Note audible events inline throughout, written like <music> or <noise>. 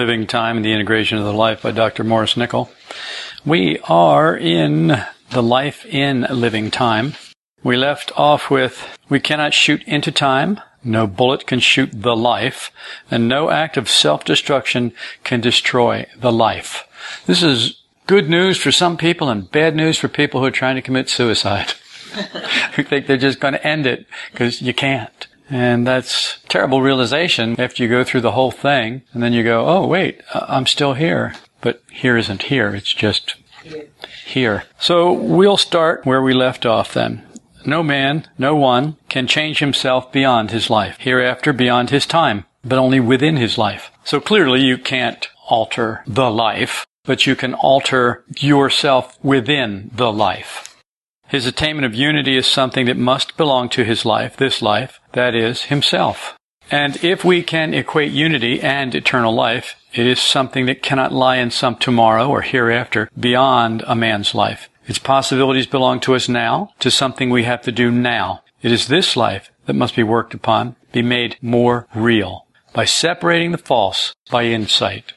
Living Time and the Integration of the Life by Dr. Maurice Nicoll. We are in the life in living time. We left off with we cannot shoot into time, no bullet can shoot the life, and no act of self-destruction can destroy the life. This is good news for some people and bad news for people who are trying to commit suicide. <laughs> who think they're just going to end it because you can't. And that's terrible realization after you go through the whole thing and then you go, oh wait, I'm still here. But here isn't here, it's just here. So we'll start where we left off then. No man, no one, can change himself beyond his life, hereafter beyond his time, but only within his life. So clearly you can't alter the life, but you can alter yourself within the life. His attainment of unity is something that must belong to his life, this life, that is, himself. And if we can equate unity and eternal life, it is something that cannot lie in some tomorrow or hereafter beyond a man's life. Its possibilities belong to us now, to something we have to do now. It is this life that must be worked upon, be made more real, by separating the false by insight.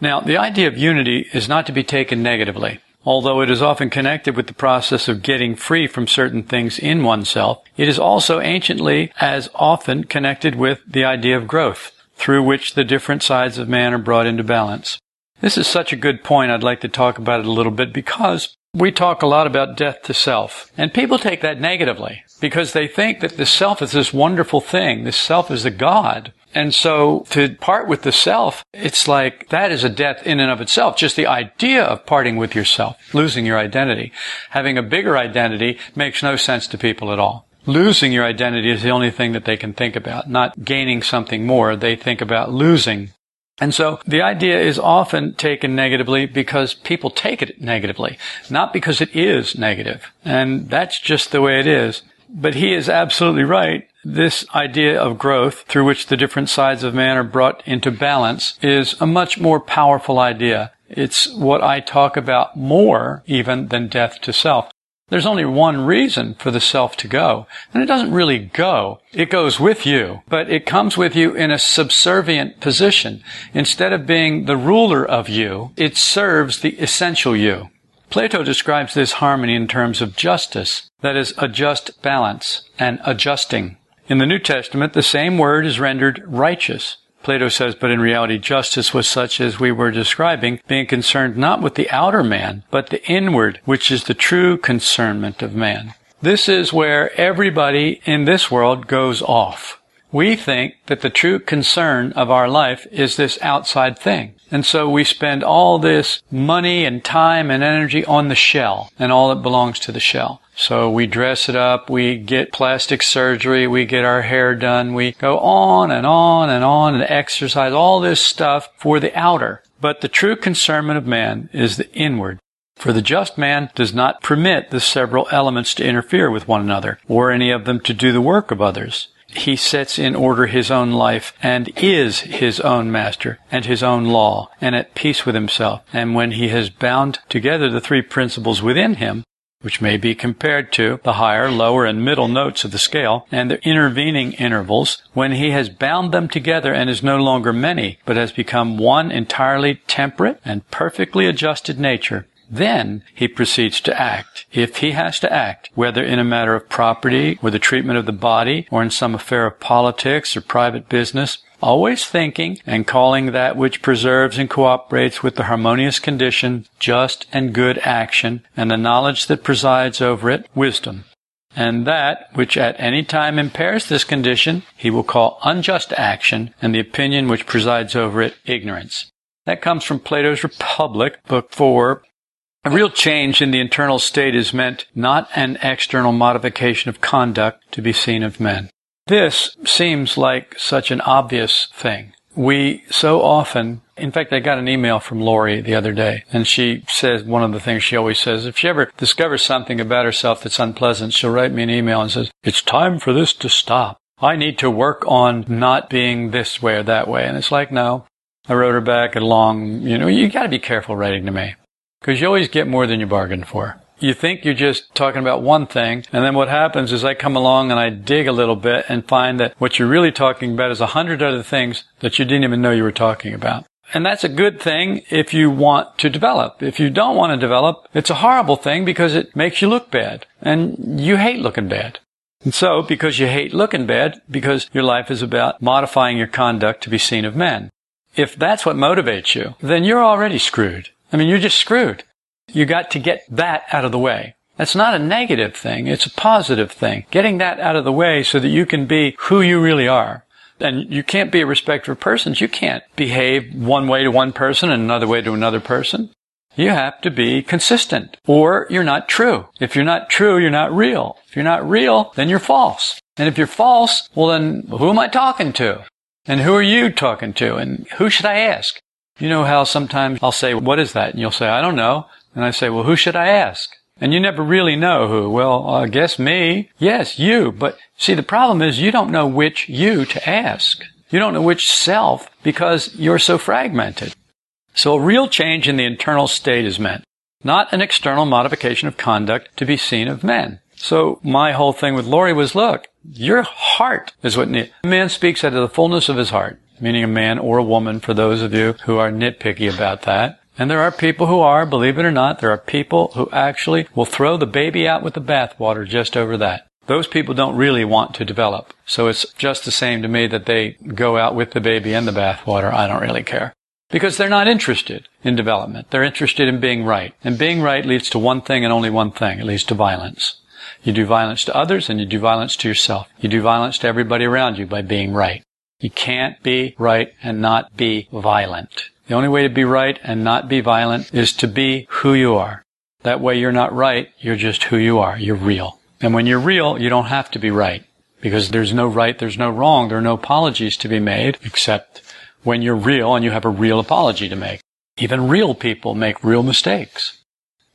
Now, the idea of unity is not to be taken negatively. Although it is often connected with the process of getting free from certain things in oneself, it is also anciently as often connected with the idea of growth, through which the different sides of man are brought into balance. This is such a good point. I'd like to talk about it a little bit because we talk a lot about death to self, and people take that negatively because they think that the self is this wonderful thing. The self is a God. And so to part with the self, it's like that is a death in and of itself. Just the idea of parting with yourself, losing your identity, having a bigger identity makes no sense to people at all. Losing your identity is the only thing that they can think about, not gaining something more. They think about losing and so the idea is often taken negatively because people take it negatively, not because it is negative. And that's just the way it is. But he is absolutely right. This idea of growth through which the different sides of man are brought into balance is a much more powerful idea. It's what I talk about more even than death to self. There's only one reason for the self to go. And it doesn't really go. It goes with you, but it comes with you in a subservient position. Instead of being the ruler of you, it serves the essential you. Plato describes this harmony in terms of justice, that is, a just balance and adjusting. In the New Testament, the same word is rendered righteous. Plato says, but in reality, justice was such as we were describing, being concerned not with the outer man, but the inward, which is the true concernment of man. This is where everybody in this world goes off. We think that the true concern of our life is this outside thing. And so we spend all this money and time and energy on the shell and all that belongs to the shell. So we dress it up, we get plastic surgery, we get our hair done, we go on and on and on and exercise, all this stuff for the outer. But the true concernment of man is the inward. For the just man does not permit the several elements to interfere with one another, or any of them to do the work of others. He sets in order his own life and is his own master and his own law and at peace with himself. And when he has bound together the three principles within him, which may be compared to the higher, lower, and middle notes of the scale, and the intervening intervals, when he has bound them together and is no longer many, but has become one entirely temperate and perfectly adjusted nature, then he proceeds to act. If he has to act, whether in a matter of property or the treatment of the body or in some affair of politics or private business, always thinking and calling that which preserves and cooperates with the harmonious condition just and good action, and the knowledge that presides over it wisdom. And that which at any time impairs this condition, he will call unjust action, and the opinion which presides over it ignorance. That comes from Plato's Republic, Book 4. A real change in the internal state is meant not an external modification of conduct to be seen of men. This seems like such an obvious thing. We so often, in fact, I got an email from Lori the other day, and she says one of the things she always says, if she ever discovers something about herself that's unpleasant, she'll write me an email and says, it's time for this to stop. I need to work on not being this way or that way. And it's like, no. I wrote her back a long, you know, you gotta be careful writing to me. Cause you always get more than you bargained for you think you're just talking about one thing, and then what happens is I come along and I dig a little bit and find that what you're really talking about is a hundred other things that you didn't even know you were talking about. And that's a good thing if you want to develop. If you don't want to develop, it's a horrible thing because it makes you look bad. And you hate looking bad. And so, because you hate looking bad, because your life is about modifying your conduct to be seen of men. If that's what motivates you, then you're already screwed. I mean, you're just screwed. You got to get that out of the way. That's not a negative thing. It's a positive thing. Getting that out of the way so that you can be who you really are. And you can't be a respecter of persons. You can't behave one way to one person and another way to another person. You have to be consistent or you're not true. If you're not true, you're not real. If you're not real, then you're false. And if you're false, well then who am I talking to? And who are you talking to? And who should I ask? You know how sometimes I'll say, what is that? And you'll say, I don't know. And I say, well, who should I ask? And you never really know who. Well, I guess me. Yes, you. But see, the problem is you don't know which you to ask. You don't know which self because you're so fragmented. So a real change in the internal state is meant, not an external modification of conduct to be seen of men. So my whole thing with Lori was, look, your heart is what need. A man speaks out of the fullness of his heart, meaning a man or a woman for those of you who are nitpicky about that. And there are people who are, believe it or not, there are people who actually will throw the baby out with the bathwater just over that. Those people don't really want to develop. So it's just the same to me that they go out with the baby and the bathwater. I don't really care. Because they're not interested in development. They're interested in being right. And being right leads to one thing and only one thing. It leads to violence. You do violence to others and you do violence to yourself. You do violence to everybody around you by being right. You can't be right and not be violent. The only way to be right and not be violent is to be who you are. That way you're not right, you're just who you are. You're real. And when you're real, you don't have to be right. Because there's no right, there's no wrong, there are no apologies to be made, except when you're real and you have a real apology to make. Even real people make real mistakes.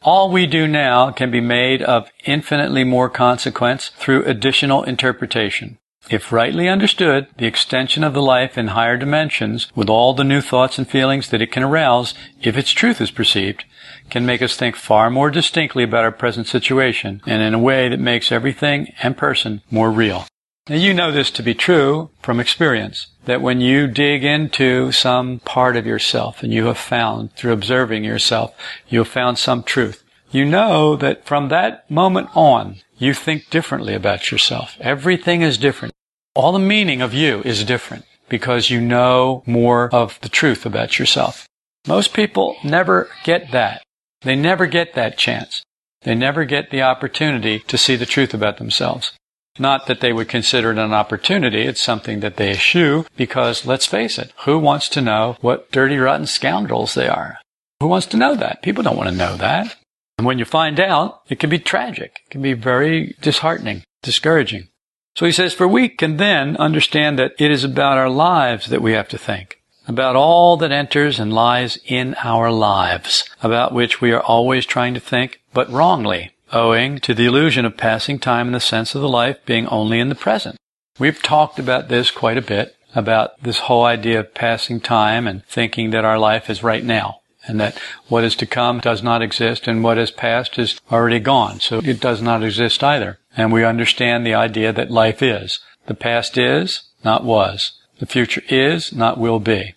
All we do now can be made of infinitely more consequence through additional interpretation. If rightly understood, the extension of the life in higher dimensions, with all the new thoughts and feelings that it can arouse, if its truth is perceived, can make us think far more distinctly about our present situation, and in a way that makes everything and person more real. Now you know this to be true from experience, that when you dig into some part of yourself and you have found, through observing yourself, you have found some truth, you know that from that moment on, you think differently about yourself. Everything is different. All the meaning of you is different because you know more of the truth about yourself. Most people never get that. They never get that chance. They never get the opportunity to see the truth about themselves. Not that they would consider it an opportunity, it's something that they eschew because, let's face it, who wants to know what dirty, rotten scoundrels they are? Who wants to know that? People don't want to know that. And when you find out, it can be tragic. It can be very disheartening, discouraging. So he says, for we can then understand that it is about our lives that we have to think, about all that enters and lies in our lives, about which we are always trying to think, but wrongly, owing to the illusion of passing time in the sense of the life being only in the present. We've talked about this quite a bit, about this whole idea of passing time and thinking that our life is right now and that what is to come does not exist and what is past is already gone. So it does not exist either. And we understand the idea that life is. The past is, not was. The future is, not will be.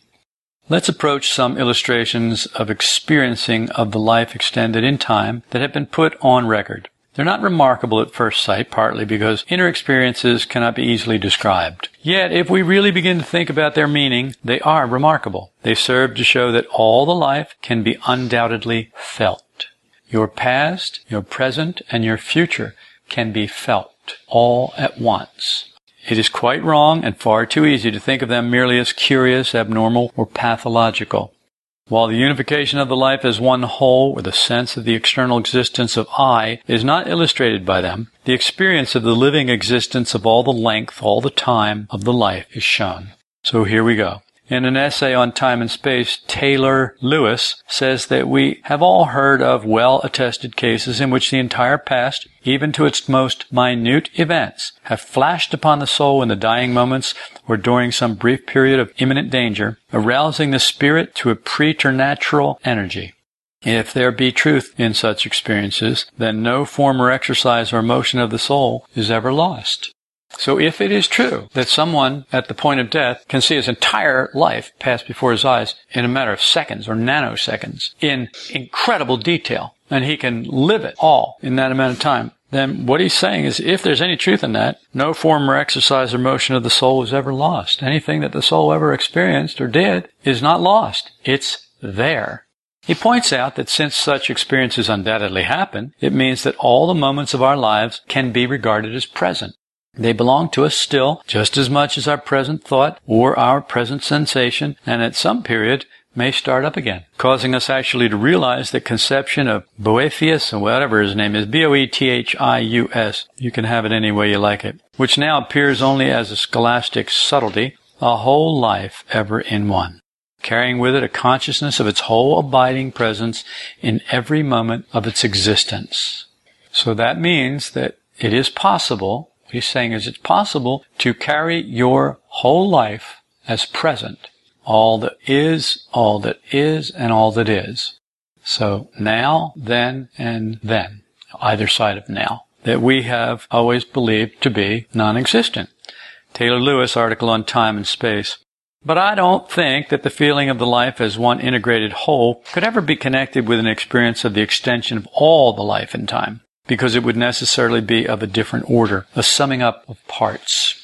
Let's approach some illustrations of experiencing of the life extended in time that have been put on record. They're not remarkable at first sight, partly because inner experiences cannot be easily described. Yet, if we really begin to think about their meaning, they are remarkable. They serve to show that all the life can be undoubtedly felt. Your past, your present, and your future can be felt all at once. It is quite wrong and far too easy to think of them merely as curious, abnormal, or pathological. While the unification of the life as one whole with a sense of the external existence of I is not illustrated by them, the experience of the living existence of all the length, all the time of the life is shown. So here we go. In an essay on time and space, Tayler Lewis says that we have all heard of well attested cases in which the entire past, even to its most minute events, have flashed upon the soul in the dying moments or during some brief period of imminent danger, arousing the spirit to a preternatural energy. If there be truth in such experiences, then no form or exercise or motion of the soul is ever lost. So if it is true that someone at the point of death can see his entire life pass before his eyes in a matter of seconds or nanoseconds in incredible detail, and he can live it all in that amount of time, then what he's saying is if there's any truth in that, no form or exercise or motion of the soul is ever lost. Anything that the soul ever experienced or did is not lost. It's there. He points out that since such experiences undoubtedly happen, it means that all the moments of our lives can be regarded as present. They belong to us still just as much as our present thought or our present sensation, and at some period may start up again, causing us actually to realize that conception of Boethius, or whatever his name is, B-O-E-T-H-I-U-S, you can have it any way you like it, which now appears only as a scholastic subtlety, a whole life ever in one, carrying with it a consciousness of its whole abiding presence in every moment of its existence. So that means that it is possible, what he's saying is it's possible to carry your whole life as present all that is, all that is, and all that is. So now, then, and then, either side of now, that we have always believed to be non-existent. Tayler Lewis article on time and space. But I don't think that the feeling of the life as one integrated whole could ever be connected with an experience of the extension of all the life in time, because it would necessarily be of a different order, a summing up of parts.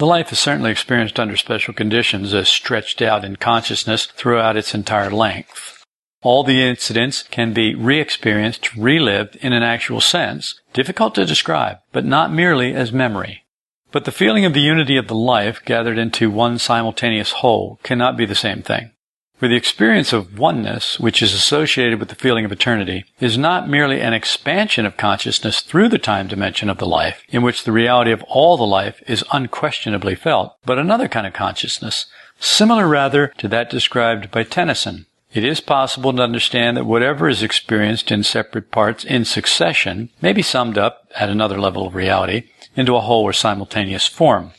The life is certainly experienced under special conditions as stretched out in consciousness throughout its entire length. All the incidents can be re-experienced, relived in an actual sense, difficult to describe, but not merely as memory. But the feeling of the unity of the life gathered into one simultaneous whole cannot be the same thing. For the experience of oneness, which is associated with the feeling of eternity, is not merely an expansion of consciousness through the time dimension of the life, in which the reality of all the life is unquestionably felt, but another kind of consciousness, similar rather to that described by Tennyson. It is possible to understand that whatever is experienced in separate parts in succession may be summed up, at another level of reality, into a whole or simultaneous form.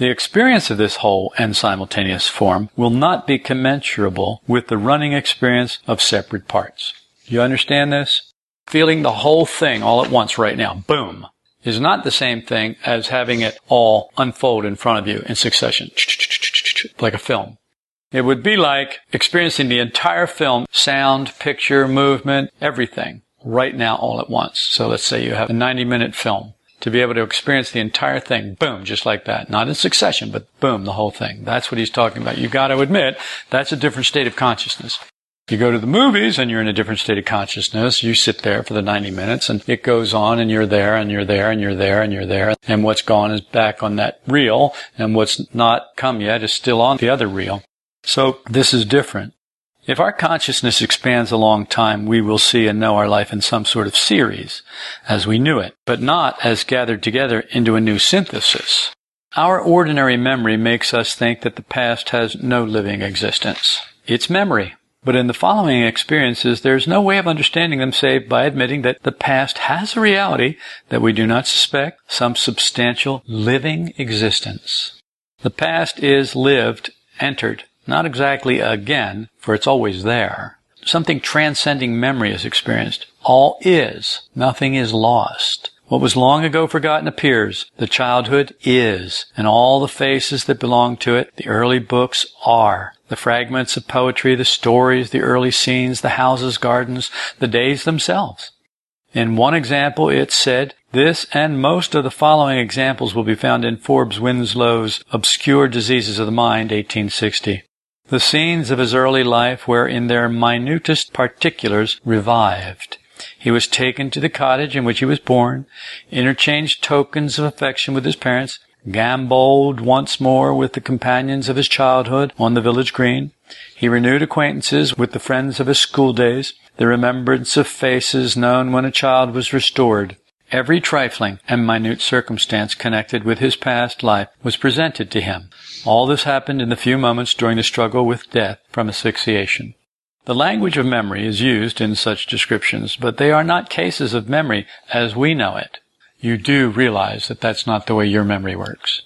The experience of this whole and simultaneous form will not be commensurable with the running experience of separate parts. You understand this? Feeling the whole thing all at once right now, boom, is not the same thing as having it all unfold in front of you in succession, like a film. It would be like experiencing the entire film, sound, picture, movement, everything, right now all at once. So let's say you have a 90 minute film to be able to experience the entire thing, boom, just like that. Not in succession, but boom, the whole thing. That's what he's talking about. You've got to admit, that's a different state of consciousness. You go to the movies and you're in a different state of consciousness. You sit there for the 90 minutes and it goes on and you're there and you're there and you're there and you're there. And what's gone is back on that reel and what's not come yet is still on the other reel. So this is different. If our consciousness expands a long time, we will see and know our life in some sort of series, as we knew it, but not as gathered together into a new synthesis. Our ordinary memory makes us think that the past has no living existence. It's memory. But in the following experiences, there is no way of understanding them save by admitting that the past has a reality that we do not suspect, some substantial living existence. The past is lived, entered, not exactly again, for it's always there. Something transcending memory is experienced. All is. Nothing is lost. What was long ago forgotten appears. The childhood is, and all the faces that belong to it, the early books are. The fragments of poetry, the stories, the early scenes, the houses, gardens, the days themselves. In one example, it said, this and most of the following examples will be found in Forbes Winslow's Obscure Diseases of the Mind, 1860. The scenes of his early life were in their minutest particulars revived. He was taken to the cottage in which he was born, interchanged tokens of affection with his parents, gamboled once more with the companions of his childhood on the village green. He renewed acquaintances with the friends of his school days. The remembrance of faces known when a child was restored. Every trifling and minute circumstance connected with his past life was presented to him. All this happened in the few moments during the struggle with death from asphyxiation. The language of memory is used in such descriptions, but they are not cases of memory as we know it. You do realize that that's not the way your memory works.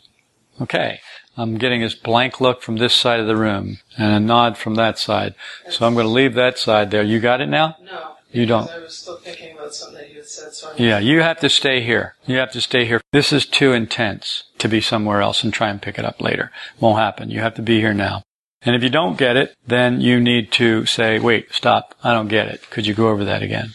Okay. I'm getting this blank look from this side of the room and a nod from that side. So I'm going to leave that side there. You got it now? No. You don't. I was still thinking about something that you had said. So I'm Yeah, you have to stay here. You have to stay here. This is too intense to be somewhere else and try and pick it up later. Won't happen. You have to be here now. And if you don't get it, then you need to say, wait, stop. I don't get it. Could you go over that again?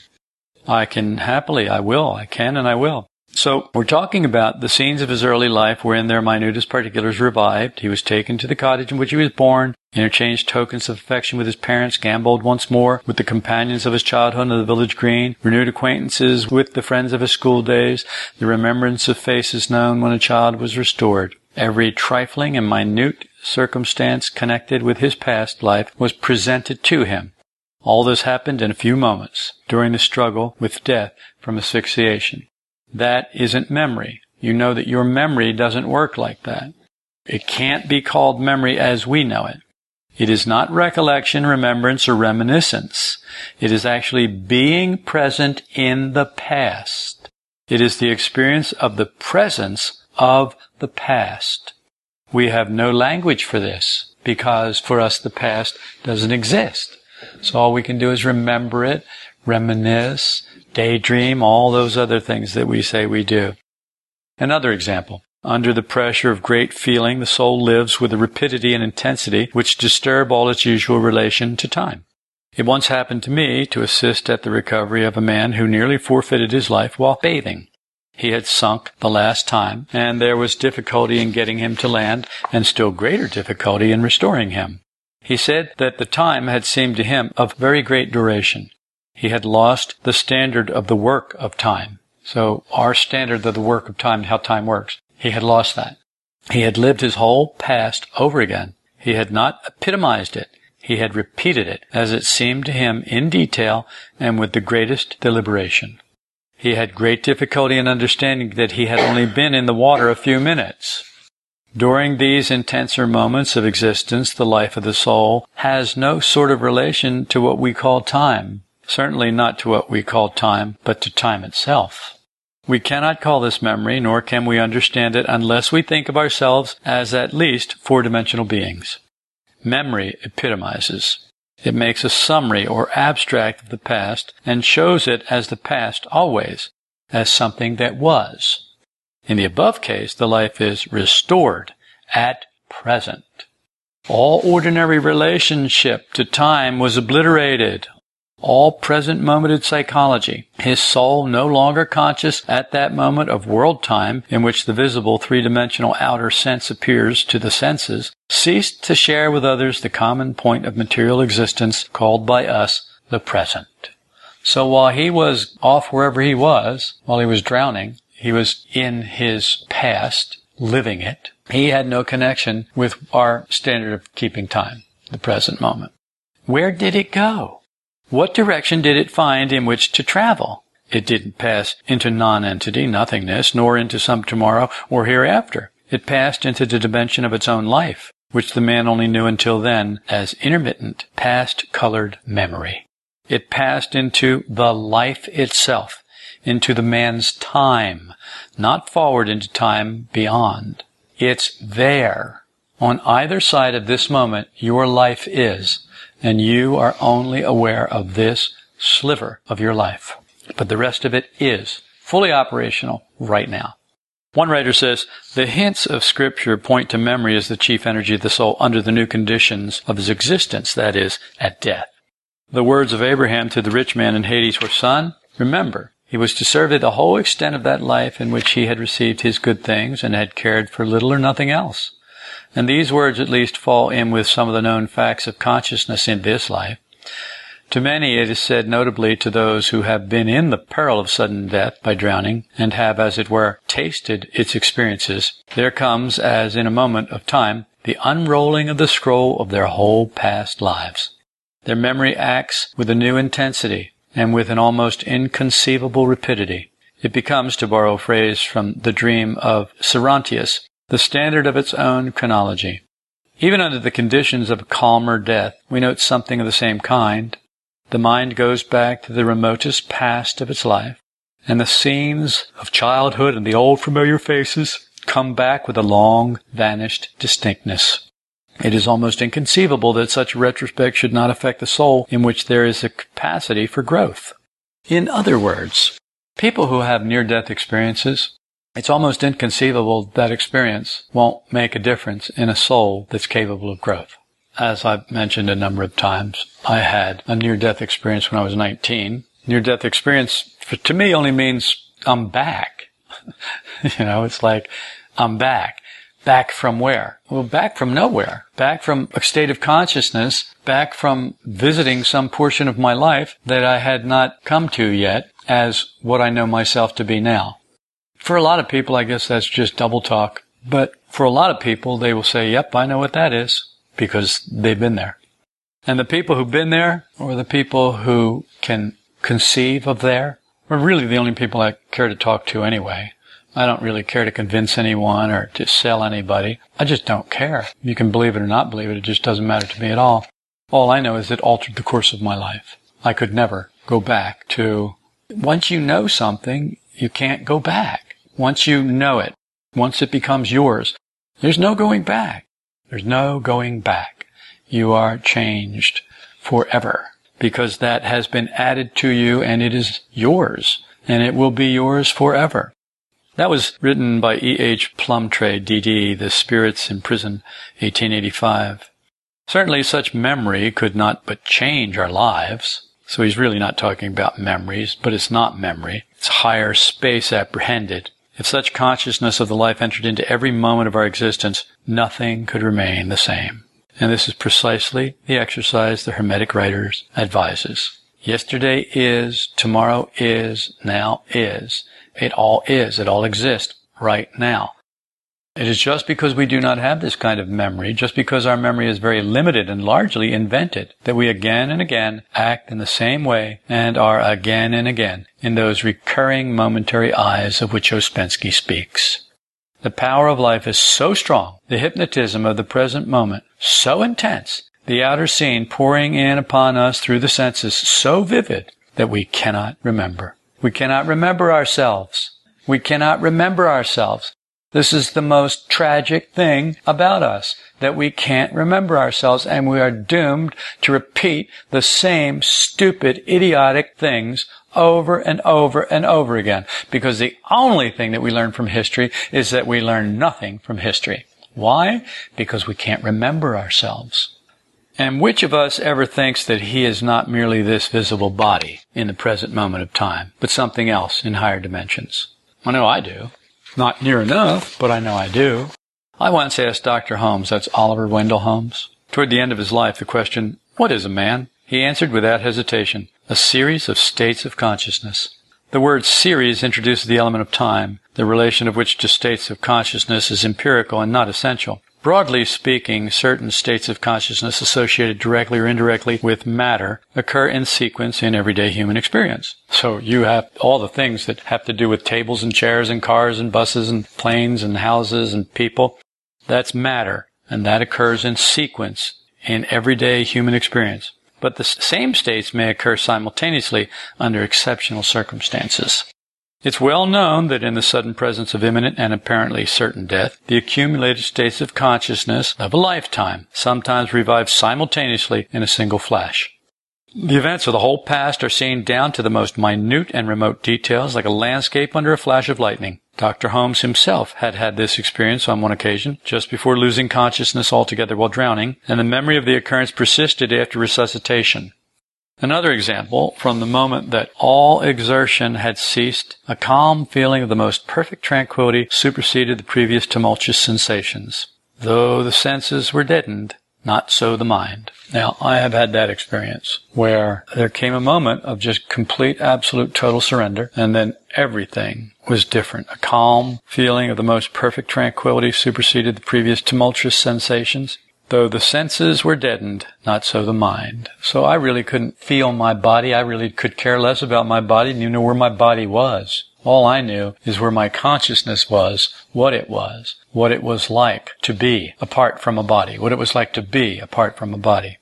I can happily, I will, I can and I will. So we're talking about the scenes of his early life wherein their minutest particulars revived. He was taken to the cottage in which he was born, interchanged tokens of affection with his parents, gamboled once more with the companions of his childhood on the village green, renewed acquaintances with the friends of his school days, the remembrance of faces known when a child was restored. Every trifling and minute circumstance connected with his past life was presented to him. All this happened in a few moments during the struggle with death from asphyxiation. That isn't memory. You know that your memory doesn't work like that. It can't be called memory as we know it. It is not recollection, remembrance, or reminiscence. It is actually being present in the past. It is the experience of the presence of the past. We have no language for this because for us the past doesn't exist. So all we can do is remember it, reminisce, daydream, all those other things that we say we do. Another example. Under the pressure of great feeling, the soul lives with a rapidity and intensity which disturb all its usual relation to time. It once happened to me to assist at the recovery of a man who nearly forfeited his life while bathing. He had sunk the last time, and there was difficulty in getting him to land, and still greater difficulty in restoring him. He said that the time had seemed to him of very great duration. He had lost the standard of the work of time. So our standard of the work of time, how time works, he had lost that. He had lived his whole past over again. He had not epitomized it. He had repeated it as it seemed to him in detail and with the greatest deliberation. He had great difficulty in understanding that he had only been in the water a few minutes. During these intenser moments of existence, the life of the soul has no sort of relation to what we call time. Certainly not to what we call time, but to time itself. We cannot call this memory, nor can we understand it unless we think of ourselves as at least four-dimensional beings. Memory epitomizes. It makes a summary or abstract of the past and shows it as the past always, as something that was. In the above case, the life is restored at present. All ordinary relationship to time was obliterated. All present momented psychology. His soul no longer conscious at that moment of world time in which the visible three-dimensional outer sense appears to the senses, ceased to share with others the common point of material existence called by us the present. So while he was off wherever he was, while he was drowning, he was in his past, living it. He had no connection with our standard of keeping time, the present moment. Where did it go? What direction did it find in which to travel? It didn't pass into non-entity, nothingness, nor into some tomorrow or hereafter. It passed into the dimension of its own life, which the man only knew until then as intermittent, past-colored memory. It passed into the life itself, into the man's time, not forward into time beyond. It's there. On either side of this moment, your life is, and you are only aware of this sliver of your life. But the rest of it is fully operational right now. One writer says, the hints of scripture point to memory as the chief energy of the soul under the new conditions of his existence, that is, at death. The words of Abraham to the rich man in Hades were, son, remember, he was to survey the whole extent of that life in which he had received his good things and had cared for little or nothing else. And these words at least fall in with some of the known facts of consciousness in this life. To many it is said notably to those who have been in the peril of sudden death by drowning and have, as it were, tasted its experiences, there comes, as in a moment of time, the unrolling of the scroll of their whole past lives. Their memory acts with a new intensity and with an almost inconceivable rapidity. It becomes, to borrow a phrase from the dream of Gerontius, the standard of its own chronology. Even under the conditions of a calmer death, we note something of the same kind. The mind goes back to the remotest past of its life, and the scenes of childhood and the old familiar faces come back with a long vanished distinctness. It is almost inconceivable that such retrospect should not affect the soul in which there is a capacity for growth. In other words, people who have near death experiences, it's almost inconceivable that experience won't make a difference in a soul that's capable of growth. As I've mentioned a number of times, I had a near death experience when I was 19. Near death experience to me only means I'm back. <laughs> you know, it's like I'm back. Back from where? Well, back from nowhere. Back from a state of consciousness. Back from visiting some portion of my life that I had not come to yet as what I know myself to be now. For a lot of people, I guess that's just double talk. But for a lot of people, they will say, yep, I know what that is because they've been there. And the people who've been there, or the people who can conceive of there, are really the only people I care to talk to anyway. I don't really care to convince anyone or to sell anybody. I just don't care. You can believe it or not believe it. It just doesn't matter to me at all. All I know is it altered the course of my life. I could never go back to, once you know something, you can't go back. Once you know it, once it becomes yours, there's no going back. There's no going back. You are changed forever because that has been added to you and it is yours and it will be yours forever. That was written by E. H. Plumptre, D.D., The Spirits in Prison, 1885. Certainly such memory could not but change our lives. So he's really not talking about memories, but it's not memory. It's higher space apprehended. If such consciousness of the life entered into every moment of our existence, nothing could remain the same. And this is precisely the exercise the Hermetic writers advises. Yesterday is, tomorrow is, now is. It all is. It all exists right now. It is just because we do not have this kind of memory, just because our memory is very limited and largely invented, that we again and again act in the same way and are again and again in those recurring momentary I's of which Ouspensky speaks. The power of life is so strong, the hypnotism of the present moment so intense, the outer scene pouring in upon us through the senses so vivid that we cannot remember. We cannot remember ourselves. We cannot remember ourselves. This is the most tragic thing about us, that we can't remember ourselves and we are doomed to repeat the same stupid, idiotic things over and over and over again. Because the only thing that we learn from history is that we learn nothing from history. Why? Because we can't remember ourselves. And which of us ever thinks that he is not merely this visible body in the present moment of time, but something else in higher dimensions? I know I do. Not near enough, but I know I do. I once asked Dr. Holmes, that's Oliver Wendell Holmes, toward the end of his life, the question, What is a man? He answered without hesitation, a series of states of consciousness. The word series introduces the element of time, the relation of which to states of consciousness is empirical and not essential. Broadly speaking, certain states of consciousness associated directly or indirectly with matter occur in sequence in everyday human experience. So you have all the things that have to do with tables and chairs and cars and buses and planes and houses and people. That's matter, and that occurs in sequence in everyday human experience. But the same states may occur simultaneously under exceptional circumstances. It's well known that in the sudden presence of imminent and apparently certain death, the accumulated states of consciousness of a lifetime sometimes revive simultaneously in a single flash. The events of the whole past are seen down to the most minute and remote details like a landscape under a flash of lightning. Dr. Holmes himself had had this experience on one occasion, just before losing consciousness altogether while drowning, and the memory of the occurrence persisted after resuscitation. Another example, from the moment that all exertion had ceased, a calm feeling of the most perfect tranquility superseded the previous tumultuous sensations. Though the senses were deadened, not so the mind. Now, I have had that experience where there came a moment of just complete, absolute, total surrender, and then everything was different. A calm feeling of the most perfect tranquility superseded the previous tumultuous sensations. Though the senses were deadened, not so the mind. So I really couldn't feel my body. I really could care less about my body, didn't even know where my body was. All I knew is where my consciousness was, what it was, what it was like to be apart from a body, what it was like to be apart from a body.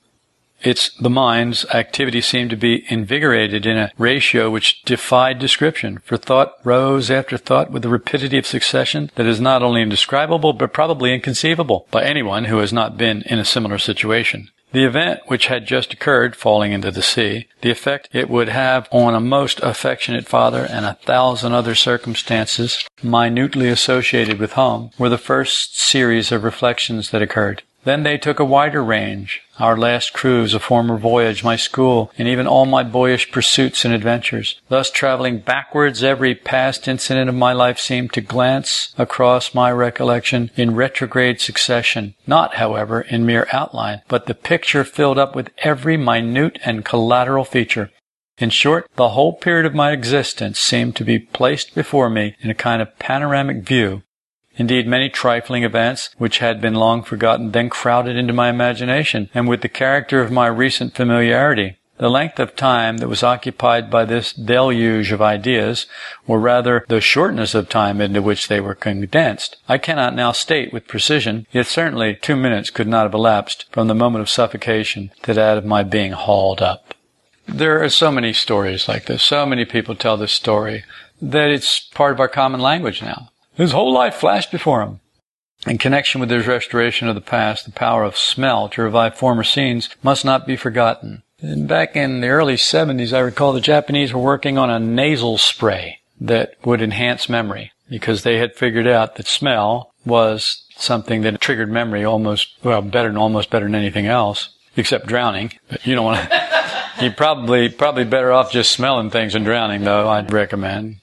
It's the mind's activity seemed to be invigorated in a ratio which defied description, for thought rose after thought with a rapidity of succession that is not only indescribable but probably inconceivable by anyone who has not been in a similar situation. The event which had just occurred, falling into the sea, the effect it would have on a most affectionate father, and a thousand other circumstances minutely associated with home, were the first series of reflections that occurred. Then they took a wider range. Our last cruise, a former voyage, my school, and even all my boyish pursuits and adventures. Thus traveling backwards, every past incident of my life seemed to glance across my recollection in retrograde succession, not, however, in mere outline, but the picture filled up with every minute and collateral feature. In short, the whole period of my existence seemed to be placed before me in a kind of panoramic view, Indeed, many trifling events, which had been long forgotten, then crowded into my imagination, and with the character of my recent familiarity. The length of time that was occupied by this deluge of ideas, or rather the shortness of time into which they were condensed, I cannot now state with precision, yet certainly two minutes could not have elapsed from the moment of suffocation to that of my being hauled up. There are so many stories like this, so many people tell this story, that it's part of our common language now. His whole life flashed before him. In connection with his restoration of the past, the power of smell to revive former scenes must not be forgotten. And back in the early 70s, I recall the Japanese were working on a nasal spray that would enhance memory because they had figured out that smell was something that triggered memory almost, well, better than almost better than anything else, except drowning. But you don't want to, <laughs> you're probably, probably better off just smelling things than drowning though, I'd recommend.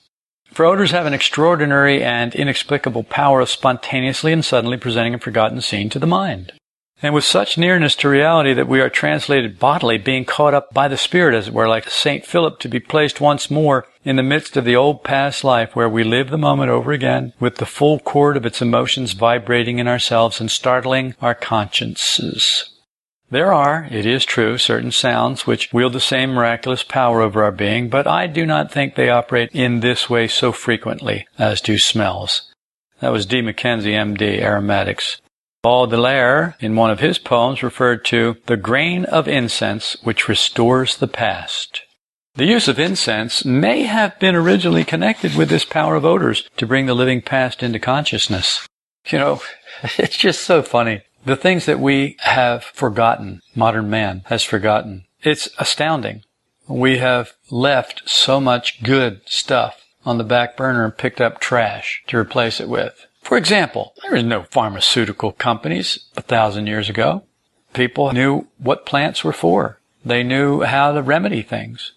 For odors have an extraordinary and inexplicable power of spontaneously and suddenly presenting a forgotten scene to the mind. And with such nearness to reality that we are translated bodily, being caught up by the Spirit, as it were, like St. Philip, to be placed once more in the midst of the old past life where we live the moment over again with the full chord of its emotions vibrating in ourselves and startling our consciences. There are, it is true, certain sounds which wield the same miraculous power over our being, but I do not think they operate in this way so frequently as do smells. That was D. Mackenzie, M.D., Aromatics. Baudelaire, in one of his poems, referred to the grain of incense which restores the past. The use of incense may have been originally connected with this power of odors to bring the living past into consciousness. You know, <laughs> it's just so funny. The things that we have forgotten, modern man has forgotten. It's astounding. We have left so much good stuff on the back burner and picked up trash to replace it with. For example, there was no pharmaceutical companies a thousand years ago. People knew what plants were for. They knew how to remedy things.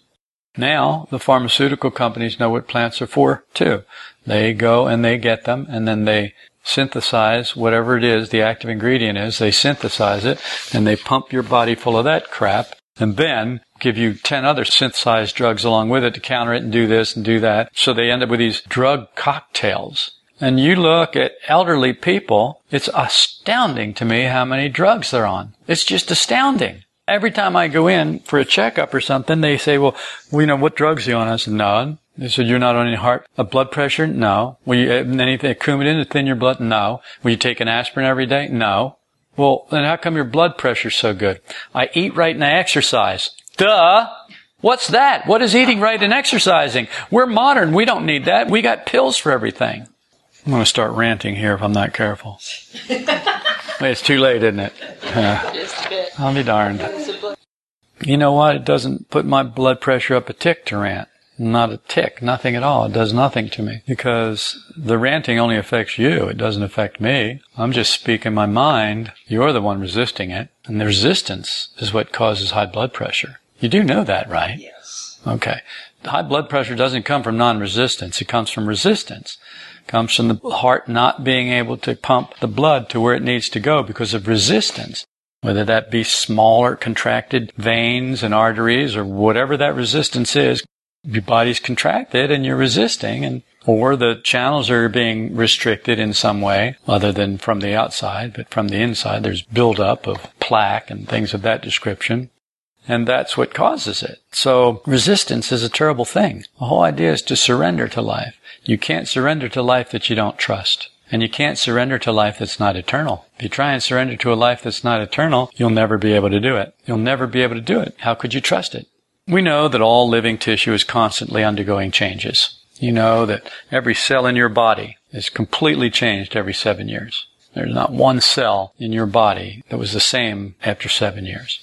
Now, the pharmaceutical companies know what plants are for too. They go and they get them and then they synthesize whatever it is the active ingredient is. They synthesize it and they pump your body full of that crap and then give you 10 other synthesized drugs along with it to counter it and do this and do that. So they end up with these drug cocktails. And you look at elderly people, it's astounding to me how many drugs they're on. It's just astounding. Every time I go in for a checkup or something, they say, well, you know, what drugs are you on? I said, none. They said, you're not on any heart, a blood pressure? No. Will you, have anything, Coumadin to thin your blood? No. Will you take an aspirin every day? No. Well, then how come your blood pressure's so good? I eat right and I exercise. Duh! What's that? What is eating right and exercising? We're modern. We don't need that. We got pills for everything. I'm going to start ranting here if I'm not careful. <laughs> it's too late, isn't it? Uh, I'll be darned. You know what? It doesn't put my blood pressure up a tick to rant. Not a tick, nothing at all. It does nothing to me because the ranting only affects you. It doesn't affect me. I'm just speaking my mind. You're the one resisting it. And the resistance is what causes high blood pressure. You do know that, right? Yes. Okay. High blood pressure doesn't come from non-resistance. It comes from resistance. It comes from the heart not being able to pump the blood to where it needs to go because of resistance. Whether that be smaller contracted veins and arteries or whatever that resistance is, your body's contracted and you're resisting and or the channels are being restricted in some way other than from the outside but from the inside there's buildup of plaque and things of that description and that's what causes it so resistance is a terrible thing the whole idea is to surrender to life you can't surrender to life that you don't trust and you can't surrender to life that's not eternal. If you try and surrender to a life that's not eternal, you'll never be able to do it. You'll never be able to do it. How could you trust it? We know that all living tissue is constantly undergoing changes. You know that every cell in your body is completely changed every seven years. There's not one cell in your body that was the same after seven years.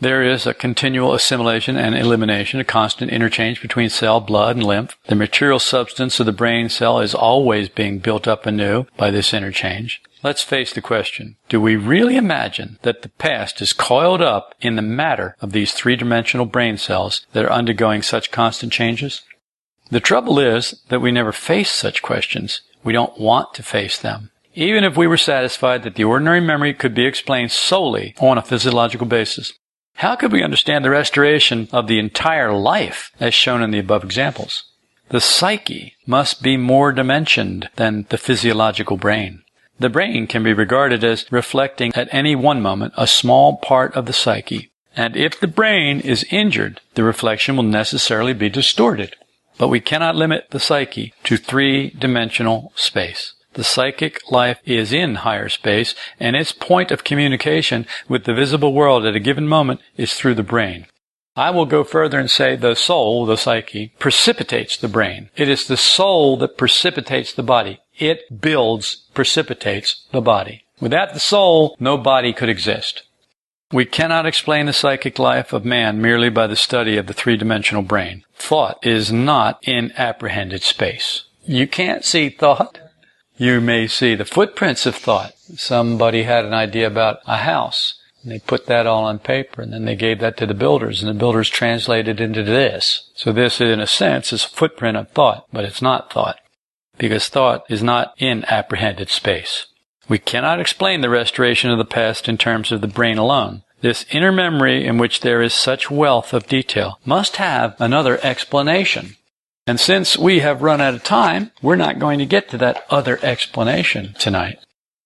There is a continual assimilation and elimination, a constant interchange between cell, blood, and lymph. The material substance of the brain cell is always being built up anew by this interchange. Let's face the question. Do we really imagine that the past is coiled up in the matter of these three-dimensional brain cells that are undergoing such constant changes? The trouble is that we never face such questions. We don't want to face them. Even if we were satisfied that the ordinary memory could be explained solely on a physiological basis. How could we understand the restoration of the entire life as shown in the above examples? The psyche must be more dimensioned than the physiological brain. The brain can be regarded as reflecting at any one moment a small part of the psyche. And if the brain is injured, the reflection will necessarily be distorted. But we cannot limit the psyche to three dimensional space. The psychic life is in higher space, and its point of communication with the visible world at a given moment is through the brain. I will go further and say the soul, the psyche, precipitates the brain. It is the soul that precipitates the body. It builds, precipitates the body. Without the soul, no body could exist. We cannot explain the psychic life of man merely by the study of the three-dimensional brain. Thought is not in apprehended space. You can't see thought you may see the footprints of thought. Somebody had an idea about a house. And they put that all on paper and then they gave that to the builders and the builders translated into this. So this, in a sense, is a footprint of thought, but it's not thought. Because thought is not in apprehended space. We cannot explain the restoration of the past in terms of the brain alone. This inner memory in which there is such wealth of detail must have another explanation. And since we have run out of time, we're not going to get to that other explanation tonight.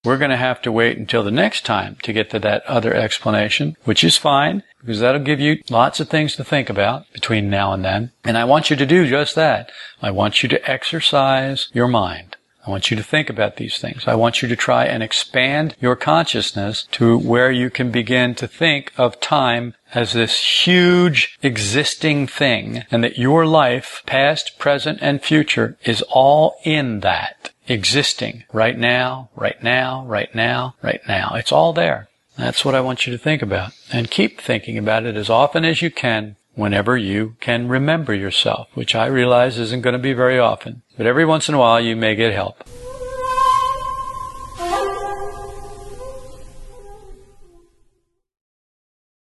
We're going to have to wait until the next time to get to that other explanation, which is fine because that'll give you lots of things to think about between now and then. And I want you to do just that. I want you to exercise your mind. I want you to think about these things. I want you to try and expand your consciousness to where you can begin to think of time as this huge existing thing and that your life, past, present, and future is all in that existing right now, right now, right now, right now. It's all there. That's what I want you to think about and keep thinking about it as often as you can whenever you can remember yourself, which I realize isn't going to be very often. But every once in a while you may get help.